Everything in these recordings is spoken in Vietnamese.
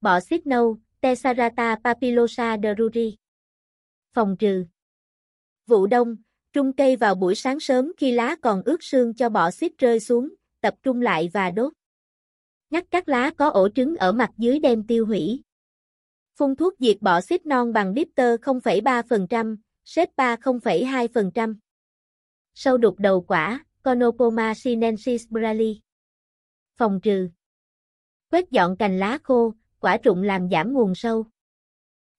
Bọ xít nâu, Tesarata papillosa druri. Phòng trừ. Vụ đông, trung cây vào buổi sáng sớm khi lá còn ướt sương cho bọ xít rơi xuống, tập trung lại và đốt. Nhắc các lá có ổ trứng ở mặt dưới đem tiêu hủy. Phun thuốc diệt bọ xít non bằng Dipter 0,3%, Sepa 0,2%. Sâu đục đầu quả, Conopoma sinensis brali. Phòng trừ. Quét dọn cành lá khô, quả trụng làm giảm nguồn sâu.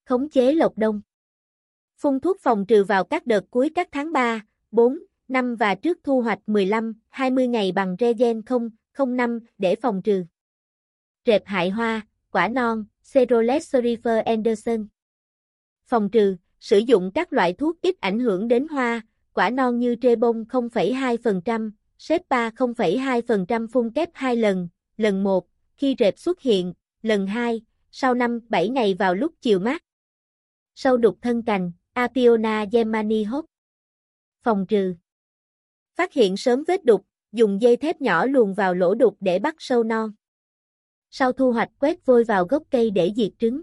Khống chế lộc đông. Phun thuốc phòng trừ vào các đợt cuối các tháng 3, 4, 5 và trước thu hoạch 15, 20 ngày bằng Regen 0, 05 để phòng trừ. Rệp hại hoa, quả non, Cerolet Sorifer Anderson. Phòng trừ, sử dụng các loại thuốc ít ảnh hưởng đến hoa, quả non như trê bông 0,2%, xếp 3 0,2% phun kép 2 lần, lần 1, khi rệp xuất hiện, lần 2, sau 5-7 ngày vào lúc chiều mát. Sâu đục thân cành, Apiona gemani hốt. Phòng trừ. Phát hiện sớm vết đục, dùng dây thép nhỏ luồn vào lỗ đục để bắt sâu non. Sau thu hoạch quét vôi vào gốc cây để diệt trứng.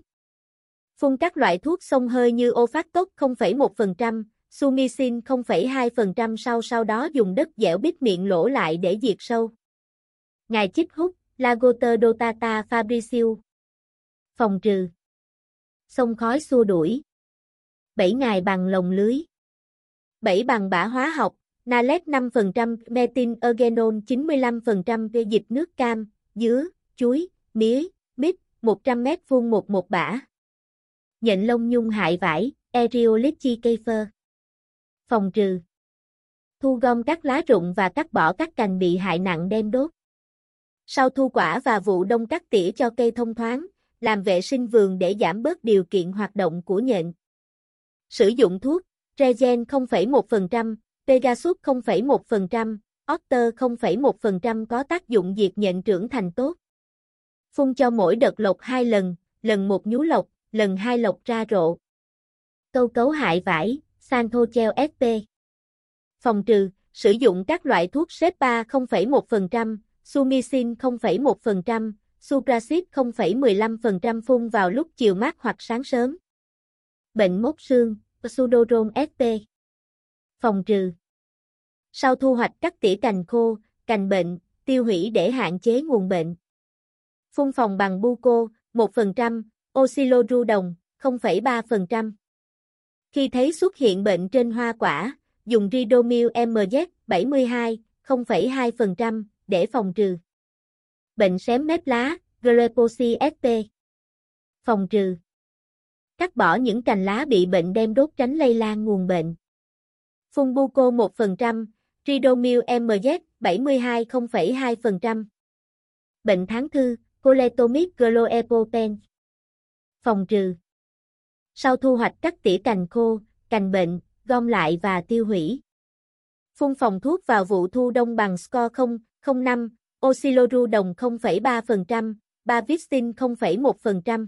Phun các loại thuốc xông hơi như ô phát tốt 0,1%, Sumisin 0,2% sau sau đó dùng đất dẻo bít miệng lỗ lại để diệt sâu. Ngài chích hút, Lagoter dotata Fabricio. Phòng trừ. sông khói xua đuổi. Bảy ngày bằng lồng lưới. Bảy bằng bã hóa học, Nalet 5%, metin ergenol 95% về dịch nước cam, dứa, chuối, mía, mít, 100 m vuông một một bã. Nhện lông nhung hại vải, Eriolichi kefir. Phòng trừ. Thu gom các lá rụng và cắt bỏ các cành bị hại nặng đem đốt. Sau thu quả và vụ đông cắt tỉa cho cây thông thoáng, làm vệ sinh vườn để giảm bớt điều kiện hoạt động của nhện. Sử dụng thuốc, Regen 0,1%, Pegasus 0,1%, Otter 0,1% có tác dụng diệt nhện trưởng thành tốt. Phun cho mỗi đợt lộc hai lần, lần một nhú lộc, lần hai lộc ra rộ. Câu cấu hại vải, Santochel SP. Phòng trừ, sử dụng các loại thuốc SEPA 0,1%, Sumisin 0,1%, Supraxit 0,15% phun vào lúc chiều mát hoặc sáng sớm. Bệnh mốc xương, Sudorone SP. Phòng trừ. Sau thu hoạch cắt tỉa cành khô, cành bệnh, tiêu hủy để hạn chế nguồn bệnh. Phun phòng bằng buco, 1%, oxyloru đồng, 0,3%. Khi thấy xuất hiện bệnh trên hoa quả, dùng Ridomil MZ 72, 0,2% để phòng trừ. Bệnh xém mép lá, Greposi SP. Phòng trừ. Cắt bỏ những cành lá bị bệnh đem đốt tránh lây lan nguồn bệnh. Phun Buco 1%, Tridomil MZ 72 0,2%. Bệnh tháng thư, Coletomid Gloepopen. Phòng trừ. Sau thu hoạch cắt tỉa cành khô, cành bệnh, gom lại và tiêu hủy. Phun phòng thuốc vào vụ thu đông bằng score 0, 05, Oxiloru đồng 0,3%, Bavitsin 0,1%.